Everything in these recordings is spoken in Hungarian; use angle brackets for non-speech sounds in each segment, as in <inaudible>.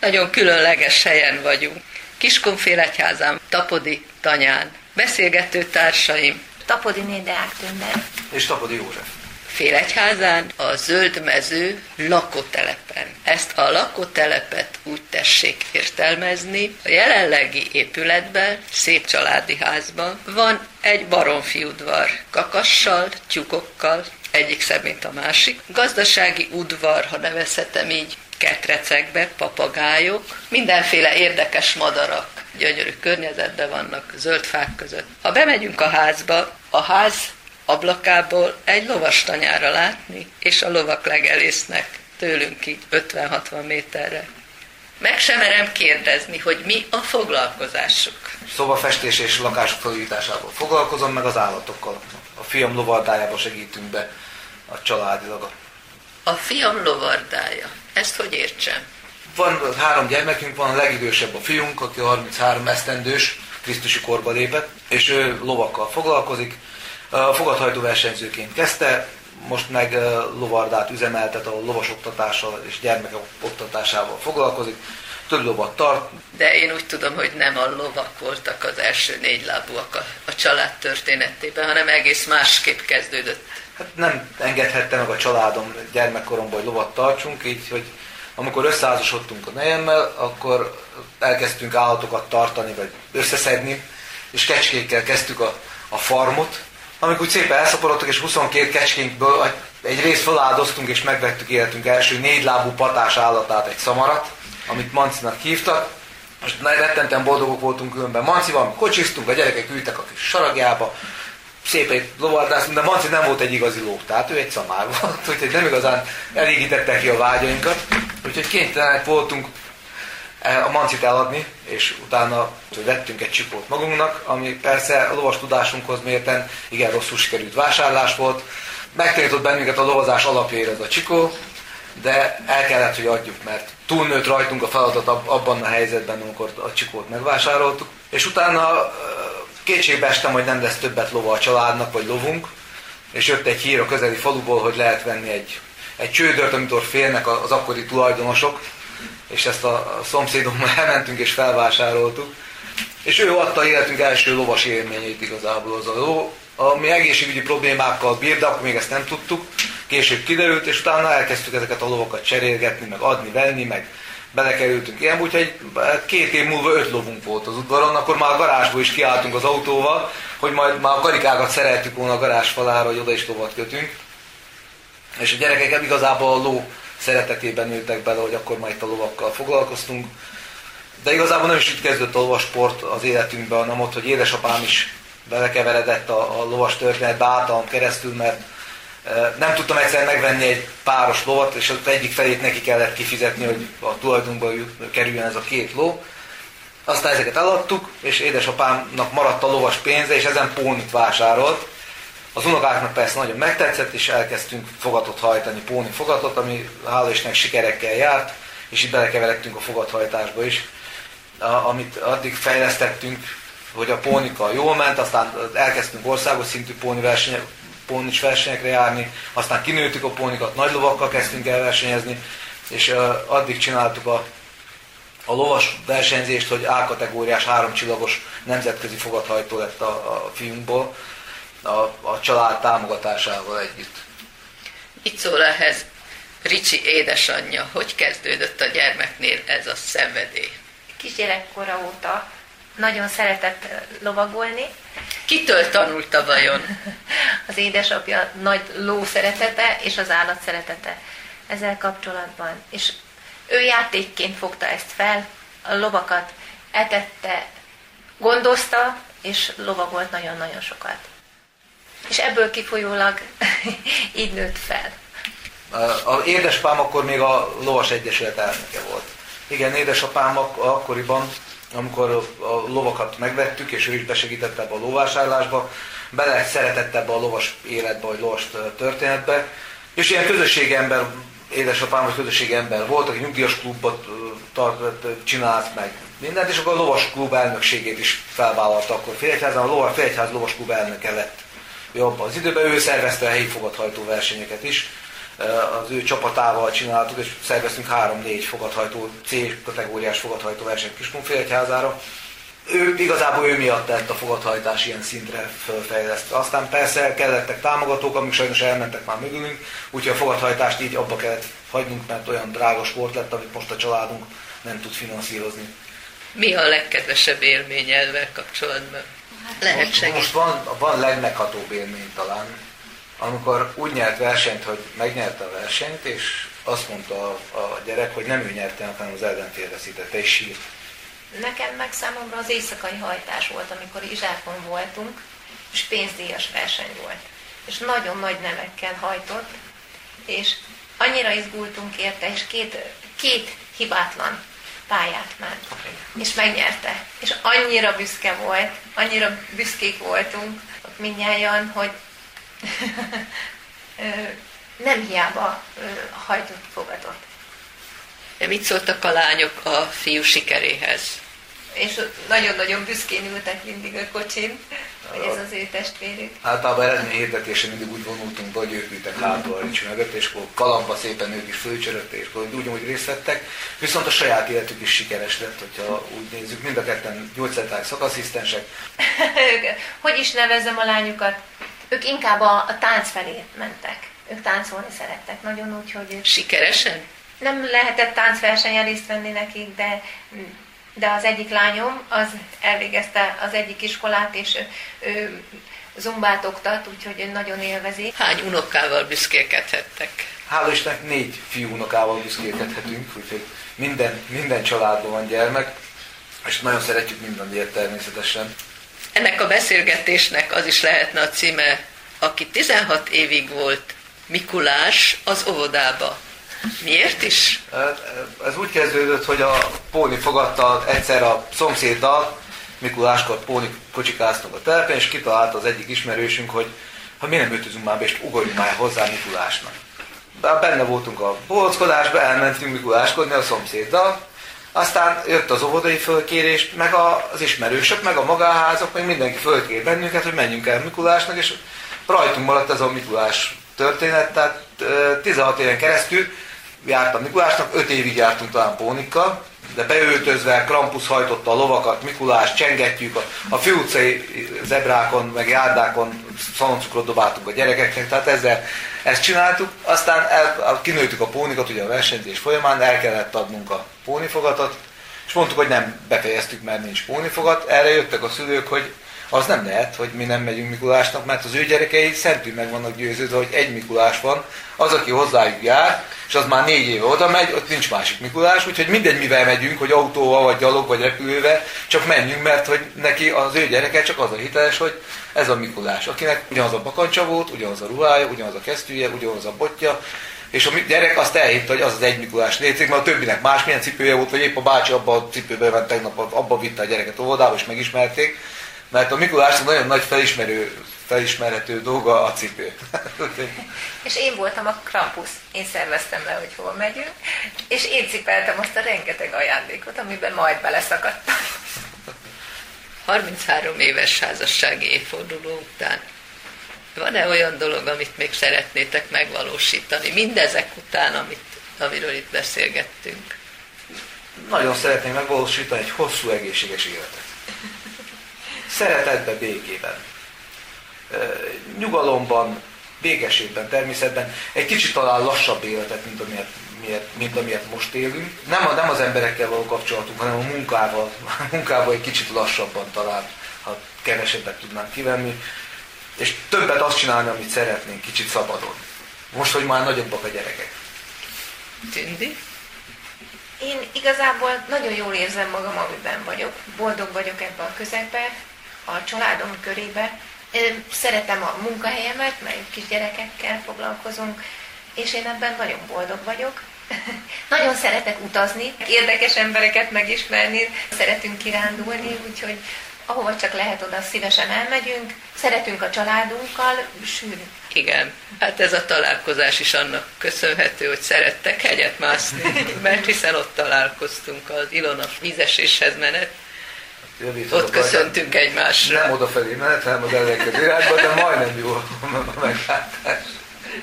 Nagyon különleges helyen vagyunk. Kiskunfélegyházán, Tapodi tanyán. Beszélgető társaim. Tapodi Nédeák Tünder. És Tapodi József. Félegyházán, a zöld mező lakótelepen. Ezt a lakótelepet úgy tessék értelmezni. A jelenlegi épületben, szép családi házban van egy baromfi udvar, kakassal, tyukokkal, egyik szebb, mint a másik. Gazdasági udvar, ha nevezhetem így, ketrecekbe, papagájok, mindenféle érdekes madarak, gyönyörű környezetben vannak, zöld fák között. Ha bemegyünk a házba, a ház ablakából egy lovas tanyára látni, és a lovak legelésznek tőlünk ki 50-60 méterre. Meg sem merem kérdezni, hogy mi a foglalkozásuk. Szobafestés és lakások felújításával foglalkozom, meg az állatokkal. A fiam lovardájába segítünk be a családilag. A fiam lovardája. Ezt hogy értsem? Van három gyermekünk, van a legidősebb a fiunk, aki 33 esztendős, Krisztusi korba lépett, és ő lovakkal foglalkozik. Fogadhajtó versenyzőként kezdte, most meg lovardát üzemeltet, a lovas oktatással és gyermekek oktatásával foglalkozik. Több lovat tart. De én úgy tudom, hogy nem a lovak voltak az első négy lábúak a, a család történetében, hanem egész másképp kezdődött. Hát nem engedhette meg a családom gyermekkoromban, hogy lovat tartsunk, így, hogy amikor összeházasodtunk a nejemmel, akkor elkezdtünk állatokat tartani, vagy összeszedni, és kecskékkel kezdtük a, a farmot, amikor úgy szépen elszaporodtak, és 22 kecskénkből egy részt feláldoztunk, és megvettük életünk első négylábú patás állatát, egy szamarat, amit Mancinak hívtak. Most rettenten boldogok voltunk különben Mancival, kocsiztunk, a gyerekek ültek a kis saragjába, szépen lovardáztunk, de Manci nem volt egy igazi ló, tehát ő egy szamár volt, úgyhogy nem igazán elégítette ki a vágyainkat, úgyhogy kénytelenek voltunk eh, a mancit eladni, és utána vettünk egy csipót magunknak, ami persze a lovas tudásunkhoz mérten igen rosszul sikerült vásárlás volt. Megtanított bennünket a lovazás alapjára ez a csikó, de el kellett, hogy adjuk, mert túlnőtt rajtunk a feladat abban a helyzetben, amikor a csikót megvásároltuk. És utána eh, kétségbe estem, hogy nem lesz többet lova a családnak, vagy lovunk, és jött egy hír a közeli faluból, hogy lehet venni egy, egy csődört, amitől félnek az akkori tulajdonosok, és ezt a szomszédommal <laughs> elmentünk és felvásároltuk. És ő adta életünk első lovas élményét igazából az a ló, ami egészségügyi problémákkal bír, de akkor még ezt nem tudtuk. Később kiderült, és utána elkezdtük ezeket a lovakat cserélgetni, meg adni, venni, meg belekerültünk ilyen, úgyhogy két év múlva öt lovunk volt az udvaron, akkor már a garázsból is kiálltunk az autóval, hogy majd már a karikákat szereltük volna a garázs falára, hogy oda is lovat kötünk. És a gyerekek igazából a ló szeretetében nőttek bele, hogy akkor majd a lovakkal foglalkoztunk. De igazából nem is így kezdődött a lovasport az életünkben, hanem ott, hogy édesapám is belekeveredett a, a lovas történetbe általam keresztül, mert nem tudtam egyszer megvenni egy páros lovat, és az egyik felét neki kellett kifizetni, hogy a tulajdonba kerüljön ez a két ló. Aztán ezeket eladtuk, és édesapámnak maradt a lovas pénze, és ezen pónit vásárolt. Az unokáknak persze nagyon megtetszett, és elkezdtünk fogatot hajtani, póni fogatot, ami hála Istennek sikerekkel járt, és itt belekeveredtünk a fogathajtásba is, amit addig fejlesztettünk, hogy a pónika jól ment, aztán elkezdtünk országos szintű póni versenyek, pónis versenyekre járni, aztán kinőttük a pónikat, nagy lovakkal kezdtünk el versenyezni, és uh, addig csináltuk a, a lovas versenyzést, hogy A-kategóriás, háromcsillagos nemzetközi fogathajtó lett a, a fiunkból, a, a család támogatásával együtt. Itt szól ehhez Ricsi édesanyja, hogy kezdődött a gyermeknél ez a szenvedély? Kisgyerekkora óta nagyon szeretett lovagolni. Kitől tanulta vajon? <laughs> az édesapja nagy ló szeretete és az állat szeretete ezzel kapcsolatban. És ő játékként fogta ezt fel, a lovakat etette, gondozta, és lovagolt nagyon-nagyon sokat. És ebből kifolyólag <laughs> így nőtt fel. A édesapám akkor még a Lovas Egyesület elnöke volt. Igen, édesapám ak- akkoriban amikor a lovakat megvettük, és ő is besegített ebbe a lóvásárlásba, bele szeretett ebbe a lovas életbe, vagy lovas történetbe, és ilyen közösségi ember, édesapám vagy közösségi ember volt, aki nyugdíjas klubot tart, csinált meg mindent, és akkor a lovas klub elnökségét is felvállalta akkor Félegyházan, a lovas, Félegyház lovas klub elnöke lett. Jobb az időben, ő szervezte a helyi fogadhajtó versenyeket is, az ő csapatával csináltuk, és szerveztünk három-négy fogadhajtó, C kategóriás fogadhajtó versenyt Kiskunfélegyházára. Ő, igazából ő miatt tett a fogadhajtás ilyen szintre fölfejlesztve. Aztán persze kellettek támogatók, amik sajnos elmentek már mögülünk, úgyhogy a fogadhajtást így abba kellett hagynunk, mert olyan drága sport lett, amit most a családunk nem tud finanszírozni. Mi a legkedvesebb élmény ezzel kapcsolatban? Lehet segíteni. Most van, van legmeghatóbb élmény talán, amikor úgy nyert versenyt, hogy megnyerte a versenyt, és azt mondta a, a gyerek, hogy nem ő nyerte, hanem az ellenfél veszítette, és sírt. Nekem meg számomra az éjszakai hajtás volt, amikor Izsákon voltunk, és pénzdíjas verseny volt. És nagyon nagy nevekkel hajtott, és annyira izgultunk érte, és két, két hibátlan pályát ment, és megnyerte. És annyira büszke volt, annyira büszkék voltunk mindnyájan, hogy nem hiába hajtott fogadott. Mit szóltak a lányok a fiú sikeréhez? És nagyon-nagyon büszkén ültek mindig a kocsin, hogy ez az ő testvérük. Általában eredmény hirdetése mindig úgy vonultunk, hogy ők ültek hátul a Ricsi mögött, és akkor kalamba szépen ők is fölcsörögtek, és akkor ugyanúgy részt vettek. Viszont a saját életük is sikeres lett, hogyha úgy nézzük. Mind a ketten gyógyszerták szakasszisztensek. <laughs> hogy is nevezem a lányukat? Ők inkább a, a tánc felé mentek. Ők táncolni szerettek nagyon úgy, hogy... Ők... Sikeresen? Nem lehetett táncversenyen részt venni nekik, de, de az egyik lányom az elvégezte az egyik iskolát, és ő, ő zumbát oktat, úgyhogy ő nagyon élvezi. Hány unokával büszkélkedhettek? Hála Istennek négy fiú unokával büszkélkedhetünk, úgyhogy minden, minden családban van gyermek, és nagyon szeretjük mindannyiért természetesen. Ennek a beszélgetésnek az is lehetne a címe, aki 16 évig volt Mikulás az óvodába. Miért is? Ez úgy kezdődött, hogy a Póni fogadta egyszer a szomszéddal, Mikuláskor Póni kocsikáztunk a telepen, és kitalálta az egyik ismerősünk, hogy ha mi nem ötözünk már be, és ugorjunk már hozzá Mikulásnak. De benne voltunk a bolckodásba, elmentünk Mikuláskodni a szomszéddal, aztán jött az óvodai fölkérés, meg az ismerősök, meg a magáházak, meg mindenki fölkér bennünket, hogy menjünk el Mikulásnak, és rajtunk maradt ez a Mikulás történet, tehát 16 éven keresztül jártam Mikulásnak, 5 évig jártunk talán Pónikkal, de beöltözve, Krampus hajtotta a lovakat, Mikulás, csengetjük, a, a főutcai zebrákon, meg járdákon szaloncukrot dobáltunk a gyerekeknek, tehát ezzel ezt csináltuk, aztán el, kinőttük a pónikat, ugye a versenyzés folyamán, el kellett adnunk a pónifogatot, és mondtuk, hogy nem befejeztük, mert nincs pónifogat. Erre jöttek a szülők, hogy az nem lehet, hogy mi nem megyünk Mikulásnak, mert az ő gyerekei szentül meg vannak győződve, hogy egy Mikulás van, az, aki hozzájuk jár, és az már négy éve oda megy, ott nincs másik Mikulás, úgyhogy mindegy, mivel megyünk, hogy autóval, vagy gyalog, vagy repülővel, csak menjünk, mert hogy neki az ő gyereke csak az a hiteles, hogy ez a Mikulás, akinek ugyanaz a bakancsa volt, ugyanaz a ruhája, ugyanaz a kesztyűje, ugyanaz a botja, és a gyerek azt elhitte, hogy az az egy Mikulás létezik, mert a többinek másmilyen cipője volt, vagy épp a bácsi abba a cipőbe ment tegnap, abba vitte a gyereket óvodába, és megismerték. Mert a Mikulásnak nagyon nagy felismerő, felismerhető dolga a cipő. <laughs> és én voltam a Krampus. Én szerveztem le, hogy hol megyünk, és én cipeltem azt a rengeteg ajándékot, amiben majd beleszakadtam. <laughs> 33 éves házassági évforduló után van-e olyan dolog, amit még szeretnétek megvalósítani, mindezek után, amit, amiről itt beszélgettünk? Nagyon szeretném megvalósítani egy hosszú, egészséges életet. Szeretetben, békében. Nyugalomban, békességben, természetben. Egy kicsit talán lassabb életet, mint amilyet, miért, mint amilyet most élünk. Nem, a, nem az emberekkel való kapcsolatunk, hanem a munkával. A <laughs> munkával egy kicsit lassabban talán, ha kevesebbet tudnánk kivenni és többet azt csinálni, amit szeretnénk, kicsit szabadon. Most, hogy már nagyobbak a gyerekek. Tündi? Én igazából nagyon jól érzem magam, amiben vagyok. Boldog vagyok ebben a közegben, a családom körébe. Szeretem a munkahelyemet, mert kis gyerekekkel foglalkozunk, és én ebben nagyon boldog vagyok. <laughs> nagyon szeretek utazni, érdekes embereket megismerni, szeretünk kirándulni, úgyhogy ahova csak lehet, oda szívesen elmegyünk, szeretünk a családunkkal sűrű. Igen, hát ez a találkozás is annak köszönhető, hogy szerettek hegyet mászni, mert hiszen ott találkoztunk az Ilona vízeséshez menet. Javít, ott köszöntünk egymásra. Nem odafelé menet, hanem az ellenkező irányba, de majdnem jó a meglátás.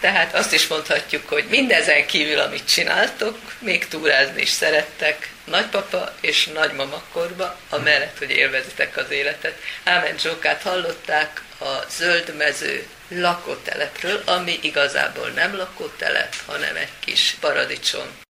Tehát azt is mondhatjuk, hogy mindezen kívül, amit csináltok, még túrázni is szerettek nagypapa és nagymama korba, amellett, hogy élvezitek az életet. Ámen Zsókát hallották a zöldmező lakótelepről, ami igazából nem lakótelep, hanem egy kis paradicsom